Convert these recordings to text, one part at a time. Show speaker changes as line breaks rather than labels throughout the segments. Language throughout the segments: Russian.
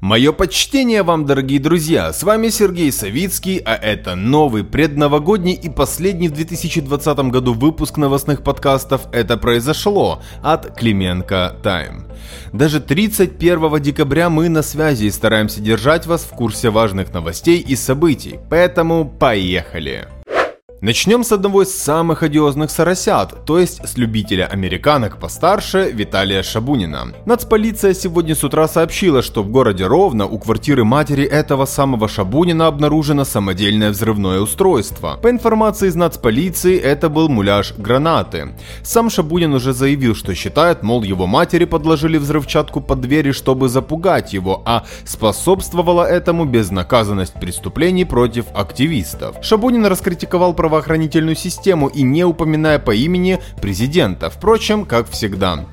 Мое почтение вам, дорогие друзья, с вами Сергей Савицкий, а это новый предновогодний и последний в 2020 году выпуск новостных подкастов «Это произошло» от Клименко Тайм. Даже 31 декабря мы на связи и стараемся держать вас в курсе важных новостей и событий, поэтому поехали! Начнем с одного из самых одиозных соросят, то есть с любителя американок постарше Виталия Шабунина. Нацполиция сегодня с утра сообщила, что в городе Ровно у квартиры матери этого самого Шабунина обнаружено самодельное взрывное устройство. По информации из нацполиции, это был муляж гранаты. Сам Шабунин уже заявил, что считает, мол, его матери подложили взрывчатку под двери, чтобы запугать его, а способствовала этому безнаказанность преступлений против активистов. Шабунин раскритиковал правоохранительную систему и не упоминая по имени президента, впрочем, как всегда.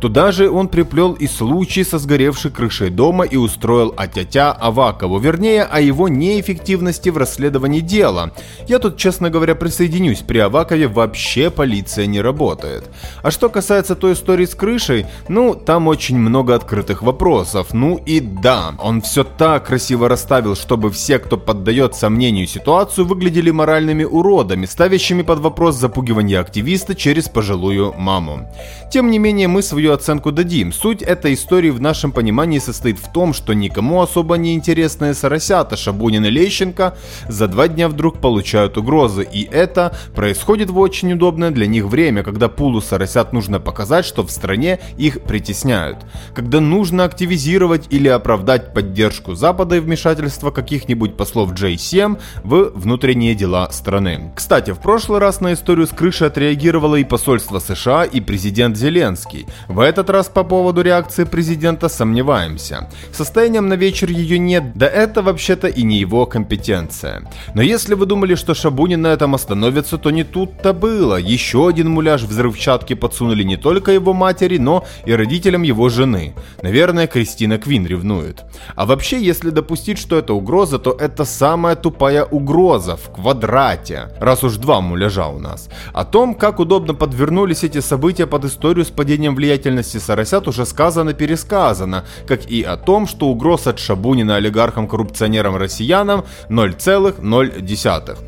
Туда же он приплел и случай со сгоревшей крышей дома и устроил отятя Авакову, вернее, о его неэффективности в расследовании дела. Я тут, честно говоря, присоединюсь, при Авакове вообще полиция не работает. А что касается той истории с крышей, ну, там очень много открытых вопросов. Ну и да, он все так красиво расставил, чтобы все, кто поддает сомнению ситуацию, выглядели моральными уродами, ставящими под вопрос запугивание активиста через пожилую маму. Тем не менее, мы свою оценку дадим. Суть этой истории в нашем понимании состоит в том, что никому особо не интересные соросята Шабунин и Лещенко за два дня вдруг получают угрозы. И это происходит в очень удобное для них время, когда пулу соросят нужно показать, что в стране их притесняют. Когда нужно активизировать или оправдать поддержку Запада и вмешательство каких-нибудь послов J7 в внутренние дела страны. Кстати, в прошлый раз на историю с крышей отреагировало и посольство США, и президент Зеленский. В этот раз по поводу реакции президента сомневаемся. Состоянием на вечер ее нет, да это вообще-то и не его компетенция. Но если вы думали, что Шабунин на этом остановится, то не тут-то было. Еще один муляж взрывчатки подсунули не только его матери, но и родителям его жены. Наверное, Кристина Квин ревнует. А вообще, если допустить, что это угроза, то это самая тупая угроза в квадрате. Раз уж два муляжа у нас. О том, как удобно подвернулись эти события под историю с падением влиятельности Соросят уже сказано-пересказано, как и о том, что угроз от Шабунина олигархам-коррупционерам-россиянам 0,0.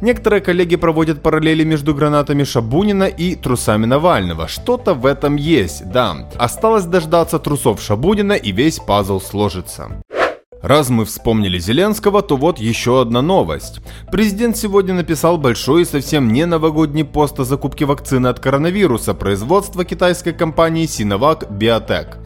Некоторые коллеги проводят параллели между гранатами Шабунина и трусами Навального. Что-то в этом есть, да. Осталось дождаться трусов Шабунина и весь пазл сложится. Раз мы вспомнили Зеленского, то вот еще одна новость. Президент сегодня написал большой и совсем не новогодний пост о закупке вакцины от коронавируса производства китайской компании Sinovac Biotech.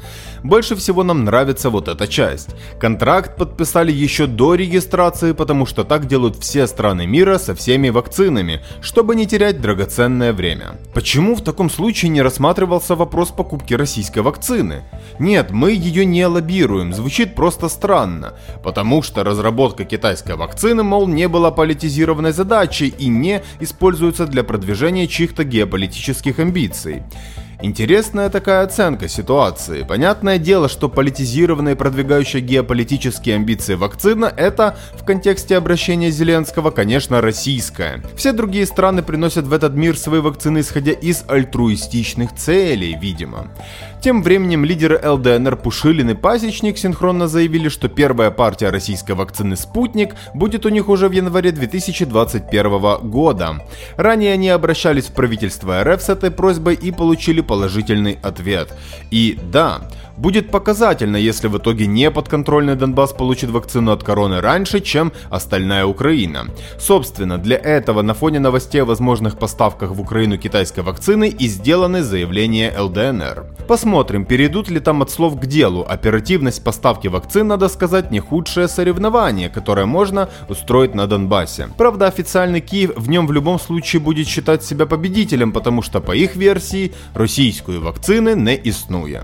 Больше всего нам нравится вот эта часть. Контракт подписали еще до регистрации, потому что так делают все страны мира со всеми вакцинами, чтобы не терять драгоценное время. Почему в таком случае не рассматривался вопрос покупки российской вакцины? Нет, мы ее не лоббируем, звучит просто странно, потому что разработка китайской вакцины, мол, не была политизированной задачей и не используется для продвижения чьих-то геополитических амбиций. Интересная такая оценка ситуации. Понятное дело, что политизированная и продвигающая геополитические амбиции вакцина – это, в контексте обращения Зеленского, конечно, российская. Все другие страны приносят в этот мир свои вакцины, исходя из альтруистичных целей, видимо. Тем временем лидеры ЛДНР Пушилин и Пасечник синхронно заявили, что первая партия российской вакцины «Спутник» будет у них уже в январе 2021 года. Ранее они обращались в правительство РФ с этой просьбой и получили положительный ответ. И да, Будет показательно, если в итоге неподконтрольный Донбасс получит вакцину от короны раньше, чем остальная Украина. Собственно, для этого на фоне новостей о возможных поставках в Украину китайской вакцины и сделаны заявления ЛДНР. Посмотрим, перейдут ли там от слов к делу. Оперативность поставки вакцин, надо сказать, не худшее соревнование, которое можно устроить на Донбассе. Правда, официальный Киев в нем в любом случае будет считать себя победителем, потому что по их версии российскую вакцины не иснуя.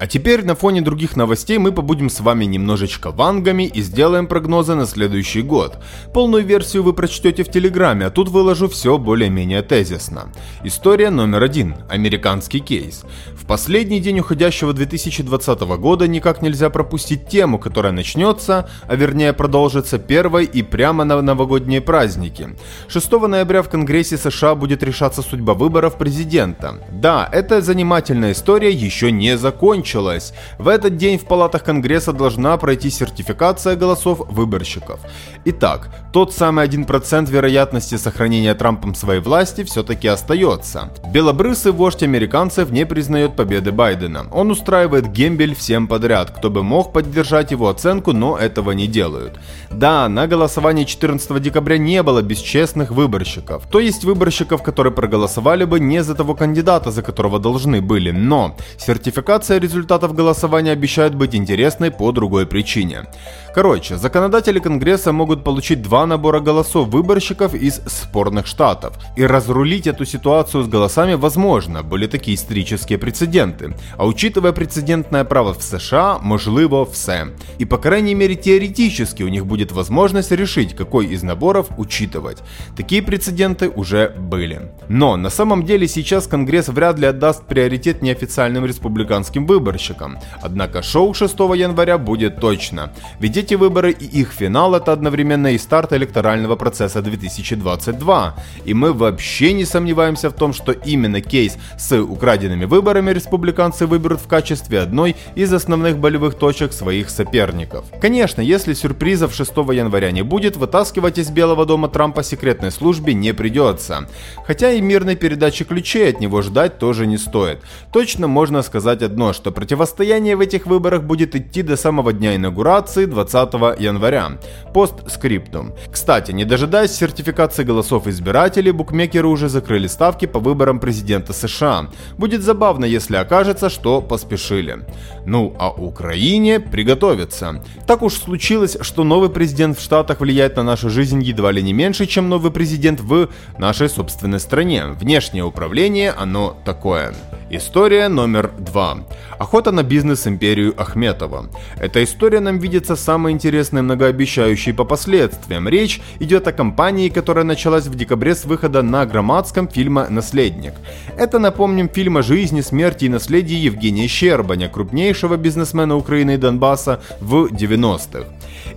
А теперь на фоне других новостей мы побудем с вами немножечко вангами и сделаем прогнозы на следующий год. Полную версию вы прочтете в Телеграме, а тут выложу все более-менее тезисно. История номер один. Американский кейс. В последний день уходящего 2020 года никак нельзя пропустить тему, которая начнется, а вернее продолжится первой и прямо на новогодние праздники. 6 ноября в Конгрессе США будет решаться судьба выборов президента. Да, эта занимательная история еще не закончена закончилась. В этот день в палатах Конгресса должна пройти сертификация голосов выборщиков. Итак, тот самый 1% вероятности сохранения Трампом своей власти все-таки остается. Белобрысый вождь американцев не признает победы Байдена. Он устраивает гембель всем подряд, кто бы мог поддержать его оценку, но этого не делают. Да, на голосовании 14 декабря не было бесчестных выборщиков. То есть выборщиков, которые проголосовали бы не за того кандидата, за которого должны были. Но сертификация результатов голосования обещает быть интересной по другой причине. Короче, законодатели Конгресса могут получить два набора голосов выборщиков из спорных штатов. И разрулить эту ситуацию с голосами возможно, были такие исторические прецеденты. А учитывая прецедентное право в США, можливо все. И по крайней мере теоретически у них будет возможность решить, какой из наборов учитывать. Такие прецеденты уже были. Но на самом деле сейчас Конгресс вряд ли отдаст приоритет неофициальным республиканским выборщикам. Однако шоу 6 января будет точно. Ведь эти выборы и их финал это одновременно и старт электорального процесса 2022. И мы вообще не сомневаемся в том, что именно кейс с украденными выборами республиканцы выберут в качестве одной из основных болевых точек своих соперников. Конечно, если сюрпризов 6 января не будет, вытаскивать из Белого дома Трампа секретной службе не придется. Хотя и мирной передачи ключей от него ждать тоже не стоит. Точно можно сказать одно, что противостояние в этих выборах будет идти до самого дня инаугурации 20 января. Постскриптум. Кстати, не дожидаясь сертификации голосов избирателей, букмекеры уже закрыли ставки по выборам президента США. Будет забавно, если окажется, что поспешили. Ну а Украине приготовиться. Так уж случилось, что новый президент в Штатах влияет на нашу жизнь едва ли не меньше, чем новый президент в нашей собственной стране. Внешнее управление, оно такое. История номер два. Охота на бизнес-империю Ахметова. Эта история нам видится самой интересной и многообещающей по последствиям. Речь идет о компании, которая началась в декабре с выхода на громадском фильма «Наследник». Это, напомним, фильм о жизни, смерти и наследии Евгения Щербаня, крупнейшего бизнесмена Украины и Донбасса в 90-х.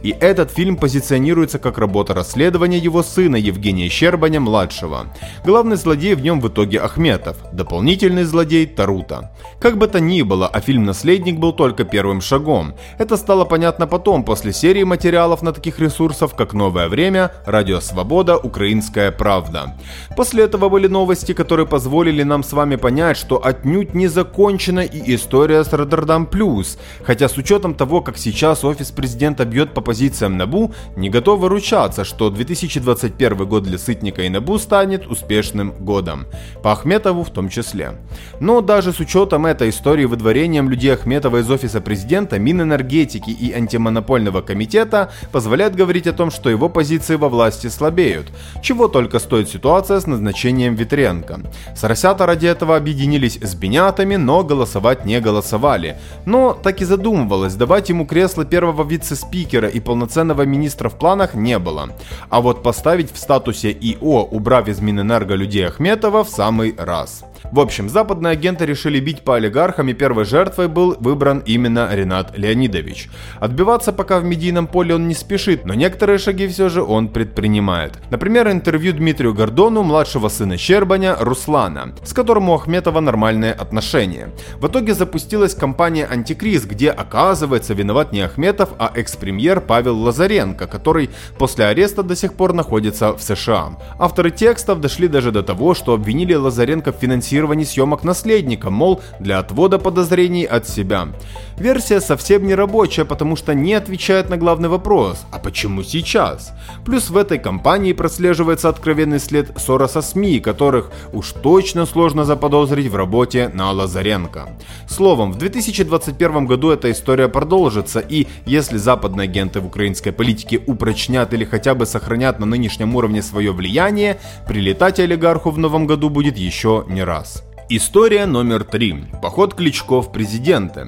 И этот фильм позиционируется как работа расследования его сына Евгения Щербаня-младшего. Главный злодей в нем в итоге Ахметов, дополнительный злодей Тарута. Как бы то ни было, а фильм «Наследник» был только первым шагом. Это стало понятно потом, после серии материалов на таких ресурсах, как «Новое время», «Радио Свобода», «Украинская правда». После этого были новости, которые позволили нам с вами понять, что отнюдь не закончена и история с Роттердам Плюс, хотя с учетом того, как сейчас офис президента бьет по позициям НАБУ, не готов выручаться, что 2021 год для Сытника и НАБУ станет успешным годом. По Ахметову в том числе. Но даже с учетом этой истории выдворением людей Ахметова из офиса президента, Минэнергетики и антимонопольного комитета позволяет говорить о том, что его позиции во власти слабеют. Чего только стоит ситуация с назначением Витренко. Соросята ради этого объединились с бенятами, но голосовать не голосовали. Но так и задумывалось, давать ему кресло первого вице-спикера и полноценного министра в планах не было. А вот поставить в статусе ИО, убрав из Минэнерго людей Ахметова, в самый раз. В общем, западные агенты решили бить по олигархам, и первой жертвой был выбран именно Ренат Леонидович. Отбиваться пока в медийном поле он не спешит, но некоторые шаги все же он предпринимает. Например, интервью Дмитрию Гордону, младшего сына Щербаня, Руслана, с которым у Ахметова нормальные отношения. В итоге запустилась кампания «Антикриз», где, оказывается, виноват не Ахметов, а экс-премьер Павел Лазаренко, который после ареста до сих пор находится в США. Авторы текстов дошли даже до того, что обвинили Лазаренко в финансировании съемок наследника, мол, для отвода подозрений от себя. Версия совсем не рабочая, потому что не отвечает на главный вопрос, а почему сейчас? Плюс в этой компании прослеживается откровенный след ссора со СМИ, которых уж точно сложно заподозрить в работе на Лазаренко. Словом, в 2021 году эта история продолжится, и если западные агенты в украинской политике упрочнят или хотя бы сохранят на нынешнем уровне свое влияние, прилетать олигарху в новом году будет еще не раз. История номер три. Поход Кличко в президенты.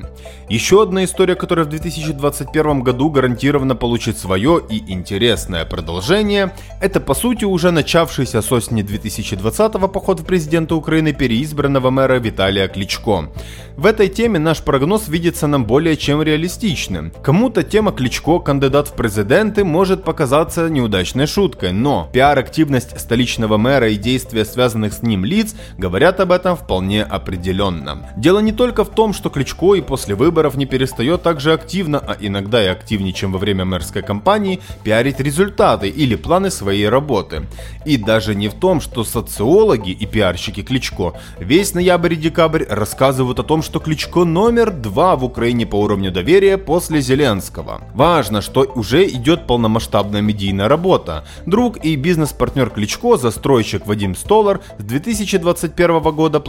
Еще одна история, которая в 2021 году гарантированно получит свое и интересное продолжение, это по сути уже начавшийся с осени 2020 поход в президенты Украины переизбранного мэра Виталия Кличко. В этой теме наш прогноз видится нам более чем реалистичным. Кому-то тема Кличко, кандидат в президенты, может показаться неудачной шуткой, но пиар-активность столичного мэра и действия связанных с ним лиц говорят об этом в вполне определенно. Дело не только в том, что Кличко и после выборов не перестает также активно, а иногда и активнее, чем во время мэрской кампании, пиарить результаты или планы своей работы. И даже не в том, что социологи и пиарщики Кличко весь ноябрь и декабрь рассказывают о том, что Кличко номер два в Украине по уровню доверия после Зеленского. Важно, что уже идет полномасштабная медийная работа. Друг и бизнес-партнер Кличко, застройщик Вадим Столар, с 2021 года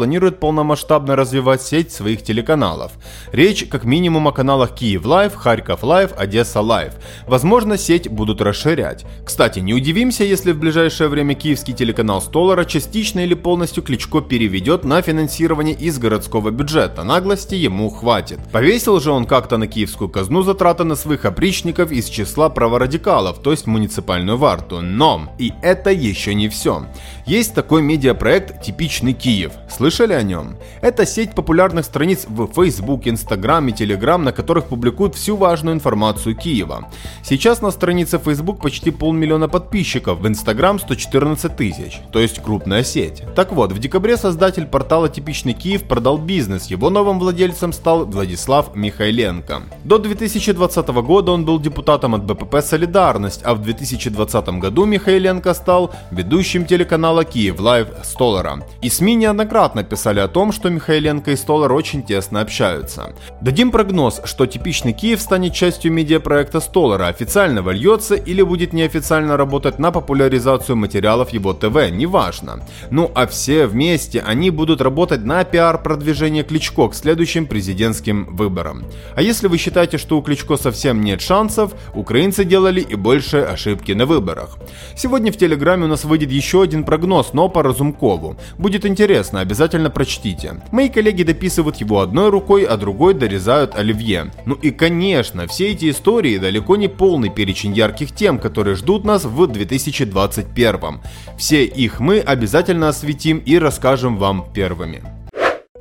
полномасштабно развивать сеть своих телеканалов. Речь как минимум о каналах Киев Live, Харьков Live, Одесса Live. Возможно, сеть будут расширять. Кстати, не удивимся, если в ближайшее время киевский телеканал Столара частично или полностью Кличко переведет на финансирование из городского бюджета. Наглости ему хватит. Повесил же он как-то на киевскую казну затраты на своих опричников из числа праворадикалов, то есть муниципальную варту. Но и это еще не все. Есть такой медиапроект «Типичный Киев». Слышали о нем? Это сеть популярных страниц в Facebook, Instagram и Telegram, на которых публикуют всю важную информацию Киева. Сейчас на странице Facebook почти полмиллиона подписчиков, в Instagram 114 тысяч, то есть крупная сеть. Так вот, в декабре создатель портала «Типичный Киев» продал бизнес, его новым владельцем стал Владислав Михайленко. До 2020 года он был депутатом от БПП «Солидарность», а в 2020 году Михайленко стал ведущим телеканала «Киев Лайв» Столара. И СМИ неоднократно писали о том, что Михайленко и Столар очень тесно общаются. Дадим прогноз, что «Типичный Киев» станет частью медиапроекта Столара, официально вольется или будет неофициально работать на популяризацию материалов его ТВ, неважно. Ну а все вместе они будут работать на пиар-продвижение Кличко к следующим президентским выборам. А если вы считаете, что у Кличко совсем нет шансов, украинцы делали и больше ошибки на выборах. Сегодня в Телеграме у нас выйдет еще один прогноз, но по Разумкову. Будет интересно, обязательно прочтите. Мои коллеги дописывают его одной рукой, а другой дорезают оливье. Ну и конечно, все эти истории далеко не полный перечень ярких тем, которые ждут нас в 2021. Все их мы обязательно осветим и расскажем вам первыми.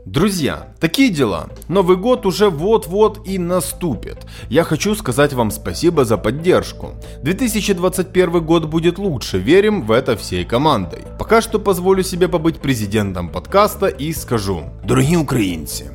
Друзья, такие дела. Новый год уже вот-вот и наступит. Я хочу сказать вам спасибо за поддержку. 2021 год будет лучше, верим в это всей командой. Пока что позволю себе побыть президентом подкаста и скажу. Дорогие украинцы,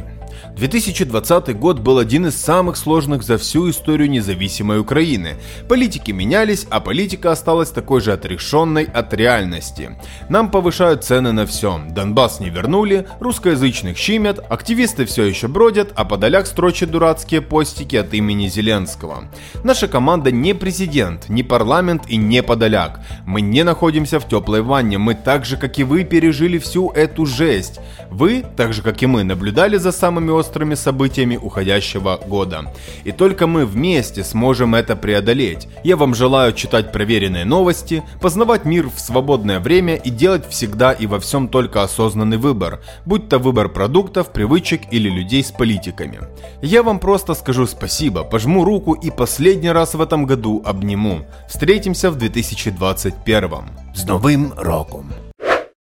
2020 год был один из самых сложных за всю историю независимой Украины. Политики менялись, а политика осталась такой же отрешенной от реальности. Нам повышают цены на все. Донбасс не вернули, русскоязычных щимят, активисты все еще бродят, а подоляк строчат дурацкие постики от имени Зеленского. Наша команда не президент, не парламент и не подоляк. Мы не находимся в теплой ванне, мы так же, как и вы, пережили всю эту жесть. Вы, так же, как и мы, наблюдали за самыми острыми острыми событиями уходящего года. И только мы вместе сможем это преодолеть. Я вам желаю читать проверенные новости, познавать мир в свободное время и делать всегда и во всем только осознанный выбор, будь то выбор продуктов, привычек или людей с политиками. Я вам просто скажу спасибо, пожму руку и последний раз в этом году обниму. Встретимся в 2021. С Новым Роком!